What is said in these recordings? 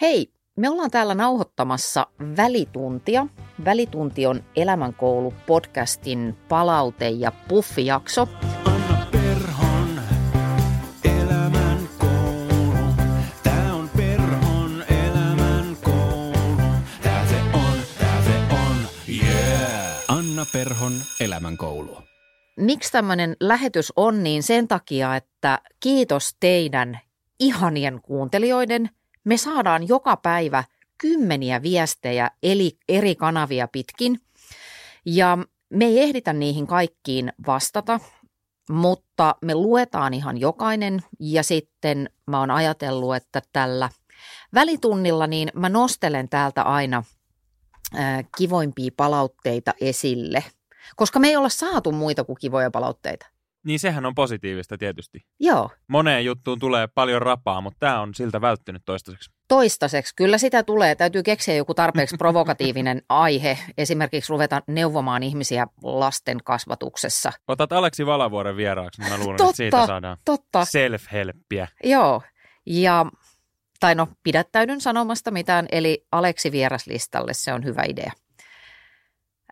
Hei, me ollaan täällä nauhoittamassa Välituntia. Välitunti on Elämänkoulu podcastin palaute- ja puffijakso. Anna Perhon elämän koulu. Tää on Perhon elämän koulu. Tää se on, tää se on, yeah. Anna Perhon elämän koulu. Miksi tämmöinen lähetys on, niin sen takia, että kiitos teidän ihanien kuuntelijoiden. Me saadaan joka päivä kymmeniä viestejä eli eri kanavia pitkin. Ja me ei ehditä niihin kaikkiin vastata, mutta me luetaan ihan jokainen ja sitten mä oon ajatellut, että tällä välitunnilla niin mä nostelen täältä aina kivoimpia palautteita esille, koska me ei olla saatu muita kuin kivoja palautteita. Niin sehän on positiivista tietysti. Joo, Moneen juttuun tulee paljon rapaa, mutta tämä on siltä välttynyt toistaiseksi. toistaiseksi. Kyllä sitä tulee. Täytyy keksiä joku tarpeeksi provokatiivinen aihe. Esimerkiksi ruveta neuvomaan ihmisiä lasten kasvatuksessa. Otat Aleksi Valavuoren vieraaksi, niin mä luulen, Totta. että siitä saadaan Totta, self-helppiä. joo. Ja, tai no, pidättäydyn sanomasta mitään, eli Aleksi vieraslistalle, se on hyvä idea.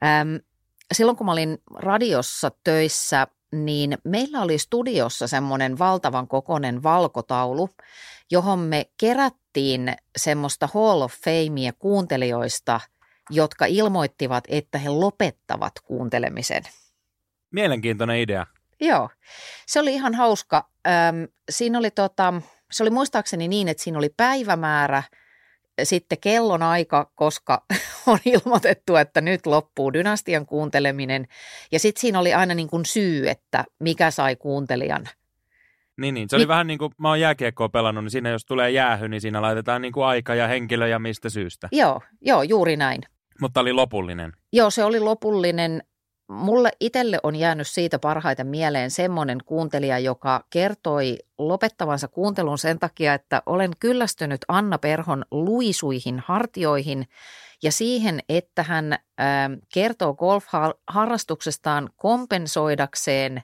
Äm, silloin kun mä olin radiossa töissä, niin meillä oli studiossa semmoinen valtavan kokoinen valkotaulu, johon me kerättiin semmoista Hall of Famea kuuntelijoista, jotka ilmoittivat, että he lopettavat kuuntelemisen. Mielenkiintoinen idea. Joo, se oli ihan hauska. Öm, siinä oli tota, se oli muistaakseni niin, että siinä oli päivämäärä, sitten kellon aika, koska on ilmoitettu, että nyt loppuu dynastian kuunteleminen. Ja sitten siinä oli aina niin kuin syy, että mikä sai kuuntelijan. Niin, niin. Se oli Niin. vähän niin kuin mä oon jääkiekkoa pelannut, niin siinä jos tulee jäähy, niin siinä laitetaan niin kuin aika ja henkilö ja mistä syystä. Joo, joo, juuri näin. Mutta oli lopullinen. Joo, se oli lopullinen. Mulle itselle on jäänyt siitä parhaiten mieleen semmoinen kuuntelija, joka kertoi lopettavansa kuuntelun sen takia, että olen kyllästynyt Anna Perhon luisuihin hartioihin ja siihen, että hän ä, kertoo golf-harrastuksestaan kompensoidakseen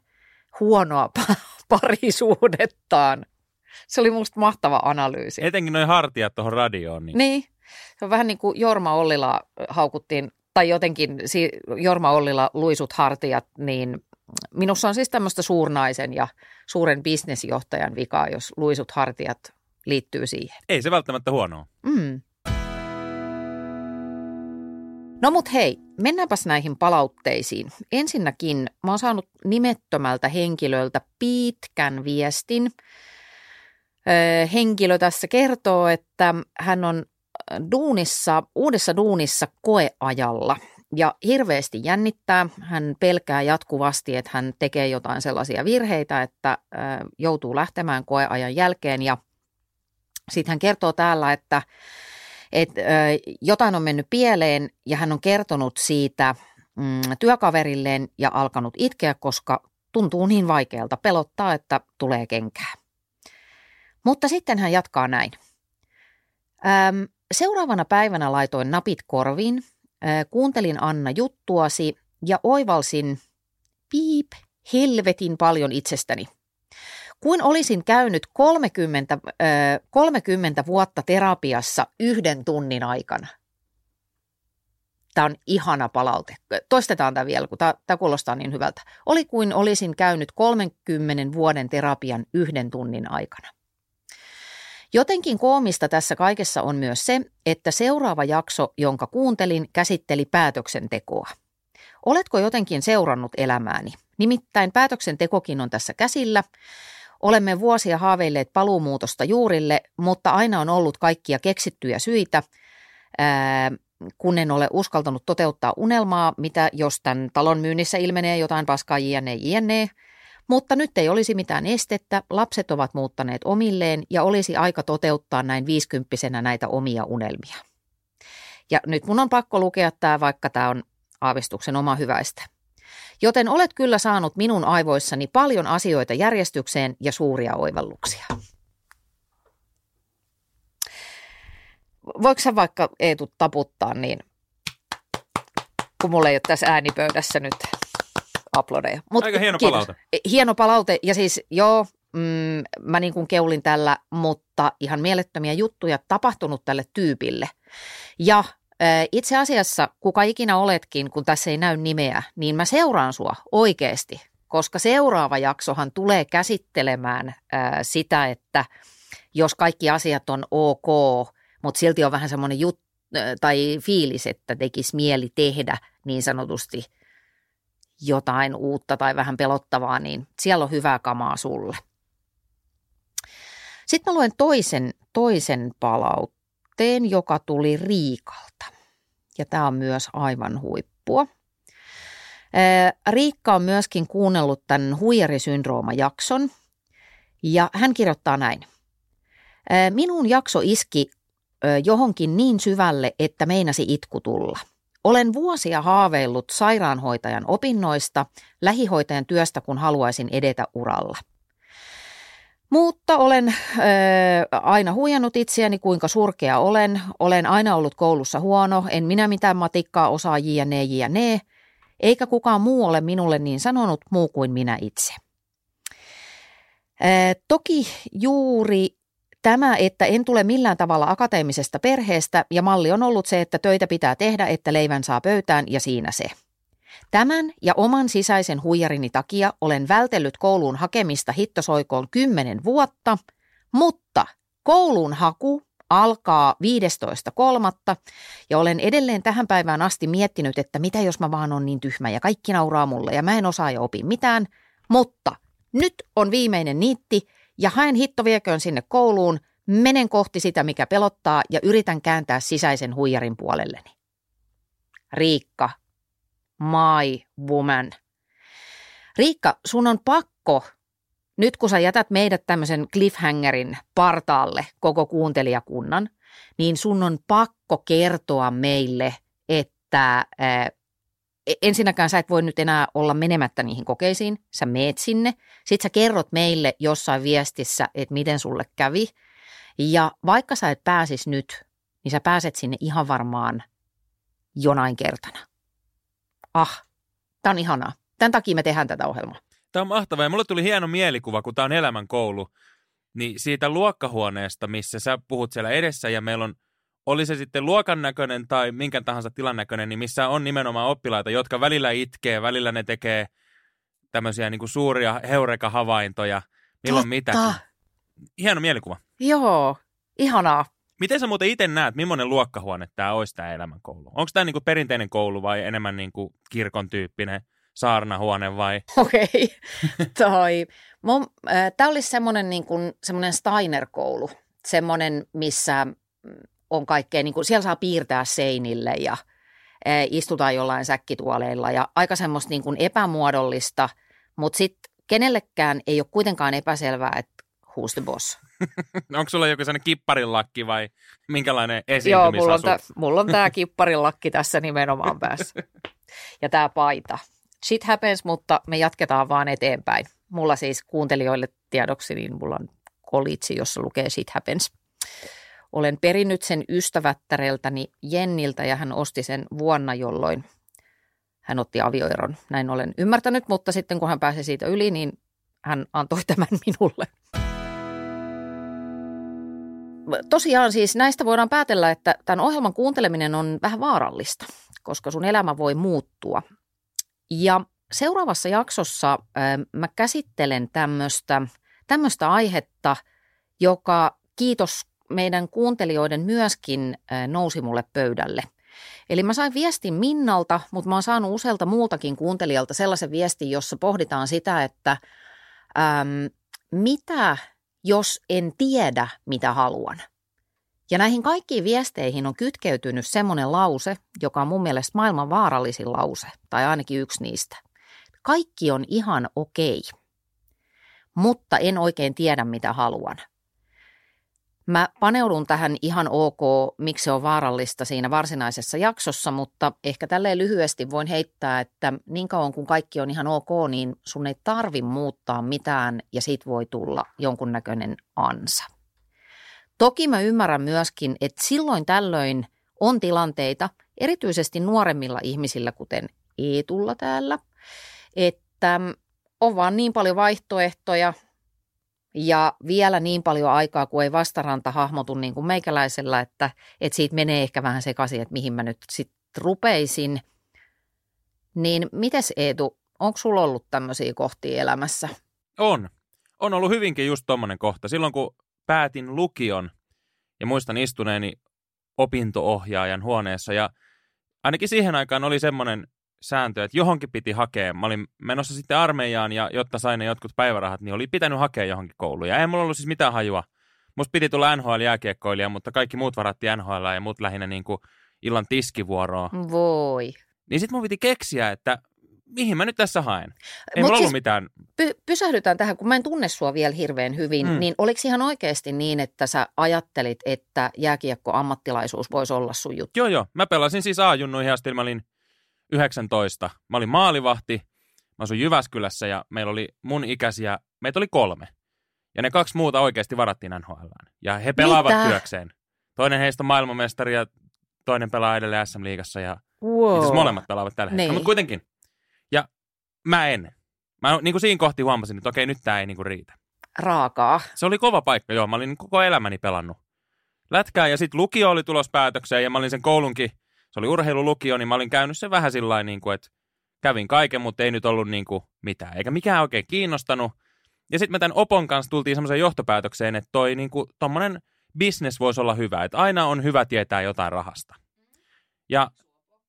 huonoa pa- parisuudettaan. Se oli musta mahtava analyysi. Etenkin noin hartiat tuohon radioon. Niin. Niin, se on vähän niin kuin Jorma Ollila haukuttiin, tai jotenkin Jorma Ollila luisut hartiat, niin minussa on siis tämmöistä suurnaisen ja suuren bisnesjohtajan vikaa, jos luisut hartiat liittyy siihen. Ei se välttämättä huonoa. Mm. No mut hei, mennäänpäs näihin palautteisiin. Ensinnäkin mä oon saanut nimettömältä henkilöltä pitkän viestin. Ö, Henkilö tässä kertoo, että hän on duunissa, uudessa duunissa koeajalla ja hirveästi jännittää. Hän pelkää jatkuvasti, että hän tekee jotain sellaisia virheitä, että joutuu lähtemään koeajan jälkeen ja sitten hän kertoo täällä, että että jotain on mennyt pieleen ja hän on kertonut siitä mm, työkaverilleen ja alkanut itkeä, koska tuntuu niin vaikealta, pelottaa, että tulee kenkää. Mutta sitten hän jatkaa näin. Öm, seuraavana päivänä laitoin napit korviin, kuuntelin Anna juttuasi ja oivalsin piip helvetin paljon itsestäni. Kuin olisin käynyt 30, ö, 30 vuotta terapiassa yhden tunnin aikana. Tämä on ihana palaute. Toistetaan tämä vielä, kun tämä kuulostaa niin hyvältä. Oli kuin olisin käynyt 30 vuoden terapian yhden tunnin aikana. Jotenkin koomista tässä kaikessa on myös se, että seuraava jakso, jonka kuuntelin, käsitteli päätöksentekoa. Oletko jotenkin seurannut elämääni? Nimittäin päätöksentekokin on tässä käsillä. Olemme vuosia haaveilleet paluumuutosta juurille, mutta aina on ollut kaikkia keksittyjä syitä, kun en ole uskaltanut toteuttaa unelmaa, mitä jos tämän talon myynnissä ilmenee jotain paskaa jne, jne. Mutta nyt ei olisi mitään estettä, lapset ovat muuttaneet omilleen ja olisi aika toteuttaa näin viisikymppisenä näitä omia unelmia. Ja nyt mun on pakko lukea tämä, vaikka tämä on aavistuksen oma hyväistä. Joten olet kyllä saanut minun aivoissani paljon asioita järjestykseen ja suuria oivalluksia. Voiko sä vaikka Eetu taputtaa niin, kun mulla ei ole tässä äänipöydässä nyt aplodeja. Mut Aika hieno kiitos. palaute. Hieno palaute ja siis joo, mm, mä niin kuin keulin tällä, mutta ihan mielettömiä juttuja tapahtunut tälle tyypille. Ja itse asiassa, kuka ikinä oletkin, kun tässä ei näy nimeä, niin mä seuraan sua oikeasti, koska seuraava jaksohan tulee käsittelemään sitä, että jos kaikki asiat on ok, mutta silti on vähän semmoinen juttu tai fiilis, että tekisi mieli tehdä niin sanotusti jotain uutta tai vähän pelottavaa, niin siellä on hyvää kamaa sulle. Sitten mä luen toisen, toisen palautteen, joka tuli Riikalta. Ja tämä on myös aivan huippua. Riikka on myöskin kuunnellut tämän huijarisyndrooma-jakson ja hän kirjoittaa näin. Minun jakso iski johonkin niin syvälle, että meinasi itku tulla. Olen vuosia haaveillut sairaanhoitajan opinnoista, lähihoitajan työstä, kun haluaisin edetä uralla. Mutta olen ö, aina huijannut itseäni, kuinka surkea olen. Olen aina ollut koulussa huono, en minä mitään matikkaa osaa jne jne, eikä kukaan muu ole minulle niin sanonut muu kuin minä itse. Ö, toki juuri Tämä, että en tule millään tavalla akateemisesta perheestä ja malli on ollut se, että töitä pitää tehdä, että leivän saa pöytään ja siinä se. Tämän ja oman sisäisen huijarini takia olen vältellyt kouluun hakemista hittosoikoon kymmenen vuotta, mutta koulun haku alkaa 15.3. ja olen edelleen tähän päivään asti miettinyt, että mitä jos mä vaan on niin tyhmä ja kaikki nauraa mulle ja mä en osaa ja opi mitään, mutta nyt on viimeinen niitti ja haen hitto vieköön sinne kouluun, menen kohti sitä, mikä pelottaa ja yritän kääntää sisäisen huijarin puolelleni. Riikka, my woman. Riikka, sun on pakko, nyt kun sä jätät meidät tämmöisen cliffhangerin partaalle koko kuuntelijakunnan, niin sun on pakko kertoa meille, että E, ensinnäkään sä et voi nyt enää olla menemättä niihin kokeisiin, sä meet sinne, sit sä kerrot meille jossain viestissä, että miten sulle kävi, ja vaikka sä et pääsis nyt, niin sä pääset sinne ihan varmaan jonain kertana. Ah, tää on ihanaa. Tämän takia me tehdään tätä ohjelmaa. Tämä on mahtavaa ja mulle tuli hieno mielikuva, kun tämä on elämänkoulu, niin siitä luokkahuoneesta, missä sä puhut siellä edessä ja meillä on oli se sitten luokan näköinen tai minkä tahansa tilan näköinen, niin missä on nimenomaan oppilaita, jotka välillä itkee, välillä ne tekee tämmöisiä niin kuin suuria heureka-havaintoja, milloin Totta. mitäkin. Hieno mielikuva. Joo, ihanaa. Miten sä muuten itse näet, millainen luokkahuone tämä olisi tämä elämänkoulu? Onko tämä niin perinteinen koulu vai enemmän niin kuin kirkon tyyppinen saarnahuone vai? Okei, okay. toi. äh, tämä olisi semmoinen niin semmoinen Steiner-koulu, semmoinen, missä on kaikkea, niin kuin, siellä saa piirtää seinille ja e, istutaan jollain säkkituoleilla ja aika semmoista niin kuin epämuodollista, mutta sitten kenellekään ei ole kuitenkaan epäselvää, että who's the boss. Onko sulla joku sellainen kipparilakki vai minkälainen esiintymisasu? Joo, mulla on, tä, mulla on tämä kipparilakki tässä nimenomaan päässä ja tämä paita. Shit happens, mutta me jatketaan vaan eteenpäin. Mulla siis kuuntelijoille tiedoksi, niin mulla on kolitsi, jossa lukee shit happens. Olen perinnyt sen ystävättäreltäni Jenniltä ja hän osti sen vuonna, jolloin hän otti avioeron. Näin olen ymmärtänyt, mutta sitten kun hän pääsi siitä yli, niin hän antoi tämän minulle. Tosiaan siis näistä voidaan päätellä, että tämän ohjelman kuunteleminen on vähän vaarallista, koska sun elämä voi muuttua. Ja seuraavassa jaksossa mä käsittelen tämmöistä, tämmöistä aihetta, joka kiitos meidän kuuntelijoiden myöskin nousi mulle pöydälle. Eli mä sain viestin Minnalta, mutta mä oon saanut usealta muultakin kuuntelijalta sellaisen viestin, jossa pohditaan sitä, että äm, mitä jos en tiedä, mitä haluan. Ja näihin kaikkiin viesteihin on kytkeytynyt semmoinen lause, joka on mun mielestä maailman vaarallisin lause, tai ainakin yksi niistä. Kaikki on ihan okei, mutta en oikein tiedä, mitä haluan – Mä paneudun tähän ihan ok, miksi se on vaarallista siinä varsinaisessa jaksossa, mutta ehkä tälleen lyhyesti voin heittää, että niin kauan kun kaikki on ihan ok, niin sun ei tarvi muuttaa mitään ja sit voi tulla jonkunnäköinen ansa. Toki mä ymmärrän myöskin, että silloin tällöin on tilanteita, erityisesti nuoremmilla ihmisillä, kuten Eetulla täällä, että on vaan niin paljon vaihtoehtoja, Ja vielä niin paljon aikaa, kun ei vastaranta hahmotu niin kuin meikäläisellä, että, että siitä menee ehkä vähän sekaisin, että mihin mä nyt sitten rupeisin. Niin mites Eetu, onko sulla ollut tämmöisiä kohtia elämässä? On. On ollut hyvinkin just tommonen kohta. Silloin kun päätin lukion ja muistan istuneeni opintoohjaajan huoneessa ja ainakin siihen aikaan oli semmoinen sääntö, että johonkin piti hakea. Mä olin menossa sitten armeijaan ja jotta sain ne jotkut päivärahat, niin oli pitänyt hakea johonkin kouluun. Ja ei mulla ollut siis mitään hajua. Musta piti tulla NHL-jääkiekkoilija, mutta kaikki muut varattiin NHL ja muut lähinnä niin kuin illan tiskivuoroa. Voi. Niin sit mun piti keksiä, että mihin mä nyt tässä haen. Ei Mut mulla siis- ollut mitään. Py- pysähdytään tähän, kun mä en tunne sua vielä hirveän hyvin, mm. niin oliko ihan oikeasti niin, että sä ajattelit, että jääkiekko-ammattilaisuus voisi olla sun juttu? Joo, joo. Mä pelasin siis A-junnuihin asti, mä olin 19. Mä olin maalivahti, mä asuin Jyväskylässä ja meillä oli mun ikäisiä, meitä oli kolme. Ja ne kaksi muuta oikeasti varattiin NHL. Ja he pelaavat Mitä? työkseen. Toinen heistä on maailmanmestari ja toinen pelaa edelleen SM-liigassa ja Wow. itse asiassa molemmat pelaavat tällä hetkellä. Niin. Mutta kuitenkin. Ja mä en. Mä niin kuin siinä kohti huomasin, että okei, nyt tää ei niin kuin riitä. Raakaa. Se oli kova paikka, joo. Mä olin koko elämäni pelannut lätkää ja sitten lukio oli tulos päätökseen ja mä olin sen koulunkin, se oli urheilulukio, niin mä olin käynyt sen vähän sillä niin kuin, että kävin kaiken, mutta ei nyt ollut niin kuin mitään. Eikä mikään oikein kiinnostanut. Ja sitten me tämän Opon kanssa tultiin semmoiseen johtopäätökseen, että toi niin kuin, tommonen business voisi olla hyvä, että aina on hyvä tietää jotain rahasta. Ja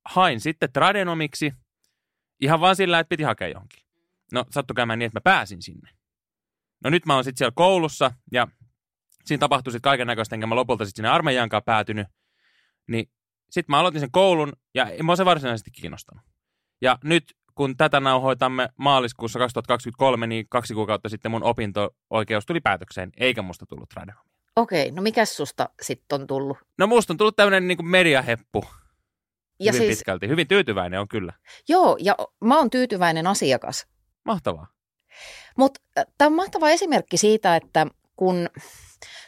hain sitten tradenomiksi ihan vaan sillä, että piti hakea johonkin. No sattui käymään niin, että mä pääsin sinne. No nyt mä oon sitten siellä koulussa ja siinä tapahtui sitten kaiken näköistä, enkä mä lopulta sitten sinne armeijankaan päätynyt. Niin sitten mä aloitin sen koulun ja ei mua se varsinaisesti kiinnostanut. Ja nyt kun tätä nauhoitamme maaliskuussa 2023, niin kaksi kuukautta sitten mun opinto-oikeus tuli päätökseen, eikä musta tullut tradenomia. Okei, no mikäs susta sitten on tullut? No musta on tullut tämmöinen niin mediaheppu Ja hyvin siis, pitkälti. Hyvin tyytyväinen on kyllä. joo, ja mä oon tyytyväinen asiakas. Mahtavaa. Mutta tämä on mahtava esimerkki siitä, että kun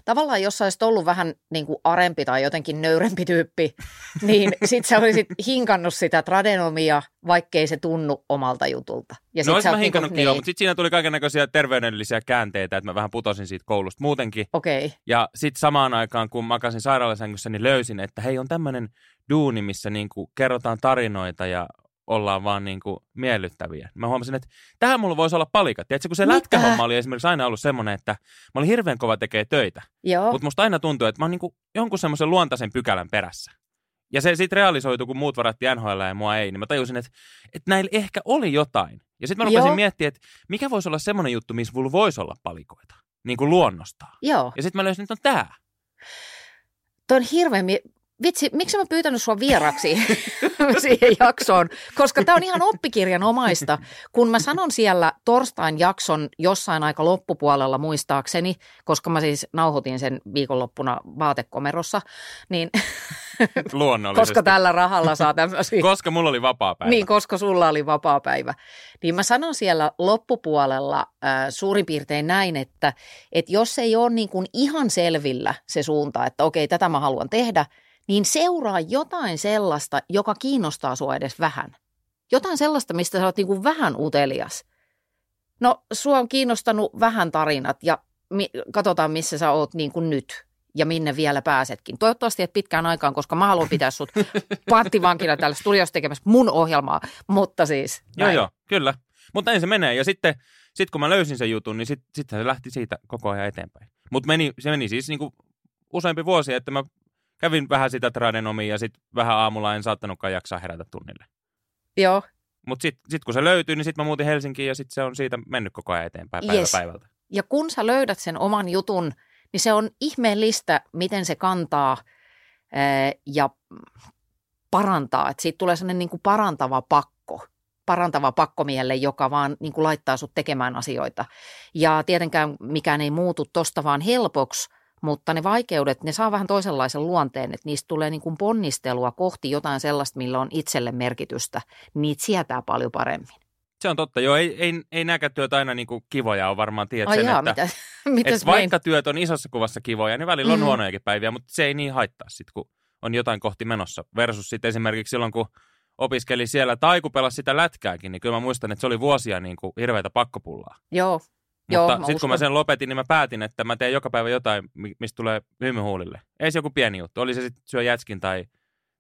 tavallaan jos olisit ollut vähän niin kuin arempi tai jotenkin nöyrempi tyyppi, niin sit sä olisit hinkannut sitä tradenomia, vaikkei se tunnu omalta jutulta. Ja sit no olisin mä niinku- hinkannutkin joo, mutta sitten siinä tuli kaiken näköisiä terveydellisiä käänteitä, että mä vähän putosin siitä koulusta muutenkin. Okei, okay. Ja sitten samaan aikaan, kun makasin sairaalasängyssä, niin löysin, että hei, on tämmöinen duuni, missä niinku kerrotaan tarinoita ja ollaan vaan niinku miellyttäviä. Mä huomasin, että tähän mulla voisi olla palikat. Tiedätkö, kun se Mitä? lätkähomma oli esimerkiksi aina ollut semmoinen, että mä olin hirveän kova tekee töitä. Mutta musta aina tuntuu, että mä oon niinku jonkun semmoisen luontaisen pykälän perässä. Ja se sitten realisoitu, kun muut varatti NHL ja mua ei, niin mä tajusin, että, että näillä ehkä oli jotain. Ja sitten mä rupesin Joo. miettimään, että mikä voisi olla semmoinen juttu, missä mulla voisi olla palikoita. Niin kuin luonnostaan. Joo, Ja sitten mä löysin, että on tää. toi on hirveän... Vitsi, miksi mä pyytänyt sua vieraksi siihen jaksoon? Koska tämä on ihan oppikirjanomaista. Kun mä sanon siellä torstain jakson jossain aika loppupuolella muistaakseni, koska mä siis nauhoitin sen viikonloppuna vaatekomerossa, niin Luonnollisesti. koska tällä rahalla saa tämmöisiä. Koska mulla oli vapaa päivä. Niin, koska sulla oli vapaa päivä. Niin mä sanon siellä loppupuolella äh, suurin piirtein näin, että, että jos ei ole niin kuin ihan selvillä se suunta, että okei, tätä mä haluan tehdä, niin seuraa jotain sellaista, joka kiinnostaa sua edes vähän. Jotain sellaista, mistä sä oot niin kuin vähän utelias. No, sua on kiinnostanut vähän tarinat ja mi- katsotaan, missä sä oot niin kuin nyt ja minne vielä pääsetkin. Toivottavasti et pitkään aikaan, koska mä haluan pitää sut panttivankina täällä studiossa tekemässä mun ohjelmaa, mutta siis Joo, näin. joo, kyllä. Mutta näin se menee. Ja sitten sit kun mä löysin sen jutun, niin sitten sit se lähti siitä koko ajan eteenpäin. Mutta meni, se meni siis niinku useampi vuosi, että mä kävin vähän sitä tradenomia ja sitten vähän aamulla en saattanutkaan jaksaa herätä tunnille. Joo. Mutta sitten sit kun se löytyi, niin sitten mä muutin Helsinkiin ja sitten se on siitä mennyt koko ajan eteenpäin päivä Yes. päivältä. Ja kun sä löydät sen oman jutun, niin se on ihmeellistä, miten se kantaa ää, ja parantaa. Että siitä tulee sellainen niin kuin parantava pakko, parantava pakkomielle, joka vaan niin kuin laittaa sut tekemään asioita. Ja tietenkään mikään ei muutu tosta vaan helpoksi, mutta ne vaikeudet, ne saa vähän toisenlaisen luonteen, että niistä tulee niin kuin ponnistelua kohti jotain sellaista, millä on itselle merkitystä. Niitä sietää paljon paremmin. Se on totta. Joo, ei, ei, ei nämäkään työt aina niinku kivoja on varmaan tiedät sen, jaa, että, mitä, että mitäs vaikka työt on isossa kuvassa kivoja, niin välillä on Mm. huonojakin päiviä, mutta se ei niin haittaa sitten, kun on jotain kohti menossa. Versus sitten esimerkiksi silloin, kun opiskeli siellä tai kun pelasi sitä lätkääkin, niin kyllä mä muistan, että se oli vuosia niin kuin hirveätä pakkopullaa. Joo, Joo, Mutta sitten kun mä sen lopetin, niin mä päätin, että mä teen joka päivä jotain, mi- mistä tulee hymy huulille. Ei se joku pieni juttu. Oli se sitten syö jätskin tai,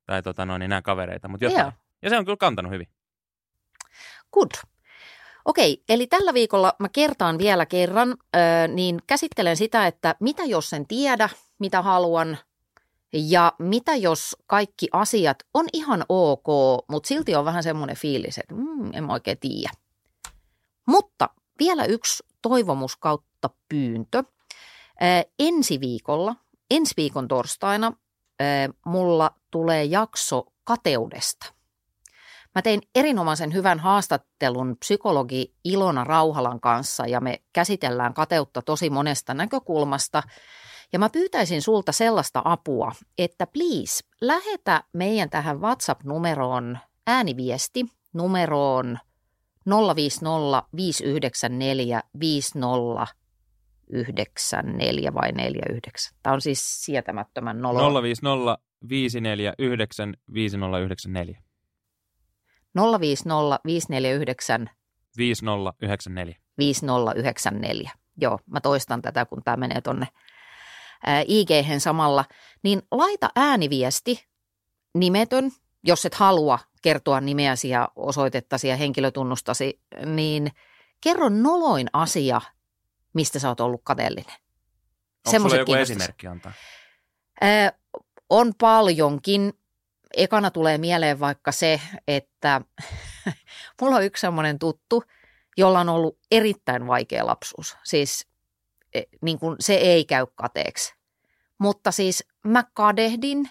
tai tota noin, niin nää kavereita, mutta jotain. Joo. Ja se on kyllä kantanut hyvin. Good. Okei, eli tällä viikolla mä kertaan vielä kerran, ö, niin käsittelen sitä, että mitä jos en tiedä, mitä haluan, ja mitä jos kaikki asiat on ihan ok, mutta silti on vähän semmoinen fiilis, että mm, en mä oikein tiedä. Mutta vielä yksi toivomus kautta pyyntö. Ensi viikolla, ensi viikon torstaina, mulla tulee jakso kateudesta. Mä tein erinomaisen hyvän haastattelun psykologi Ilona Rauhalan kanssa ja me käsitellään kateutta tosi monesta näkökulmasta. Ja mä pyytäisin sulta sellaista apua, että please lähetä meidän tähän WhatsApp-numeroon ääniviesti numeroon 050 594 5094 vai 49. Tämä on siis sietämättömän nolo. 050 549 5094. 050 549 5094. 5094. Joo, mä toistan tätä, kun tämä menee tonne ig samalla. Niin laita ääniviesti, nimetön, jos et halua kertoa nimeäsi ja osoitettasi ja henkilötunnustasi, niin kerro noloin asia, mistä sä oot ollut kateellinen. Onko joku esimerkki antaa? Ää, on paljonkin. Ekana tulee mieleen vaikka se, että mulla on yksi semmoinen tuttu, jolla on ollut erittäin vaikea lapsuus. Siis e, niin kuin se ei käy kateeksi. Mutta siis mä kadehdin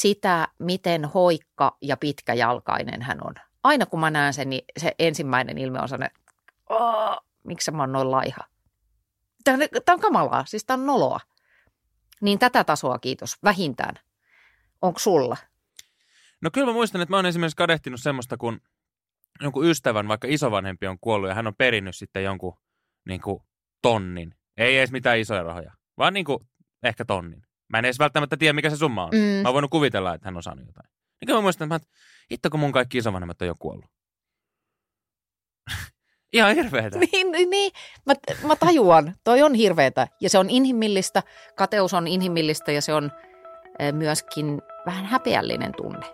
sitä, miten hoikka ja pitkäjalkainen hän on. Aina kun mä näen sen, niin se ensimmäinen ilme on sellainen, "Aa, miksi mä oon noin laiha. Tämä on, tämä on kamalaa, siis tämä on noloa. Niin tätä tasoa kiitos, vähintään. Onko sulla? No kyllä mä muistan, että mä oon esimerkiksi kadehtinut semmoista, kun jonkun ystävän, vaikka isovanhempi on kuollut ja hän on perinnyt sitten jonkun niin kuin, tonnin. Ei edes mitään isoja rahoja, vaan niin kuin, ehkä tonnin. Mä en edes välttämättä tiedä, mikä se summa on. Mm. Mä oon voinut kuvitella, että hän on saanut jotain. Niin mä muistan, että hitto kun mun kaikki isovanhemmat on jo kuollut. Ihan hirveetä. Niin, niin, niin. Mä, mä tajuan, toi on hirveetä ja se on inhimillistä, kateus on inhimillistä ja se on eh, myöskin vähän häpeällinen tunne.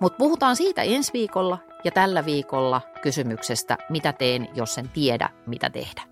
Mutta puhutaan siitä ensi viikolla ja tällä viikolla kysymyksestä, mitä teen, jos en tiedä, mitä tehdä.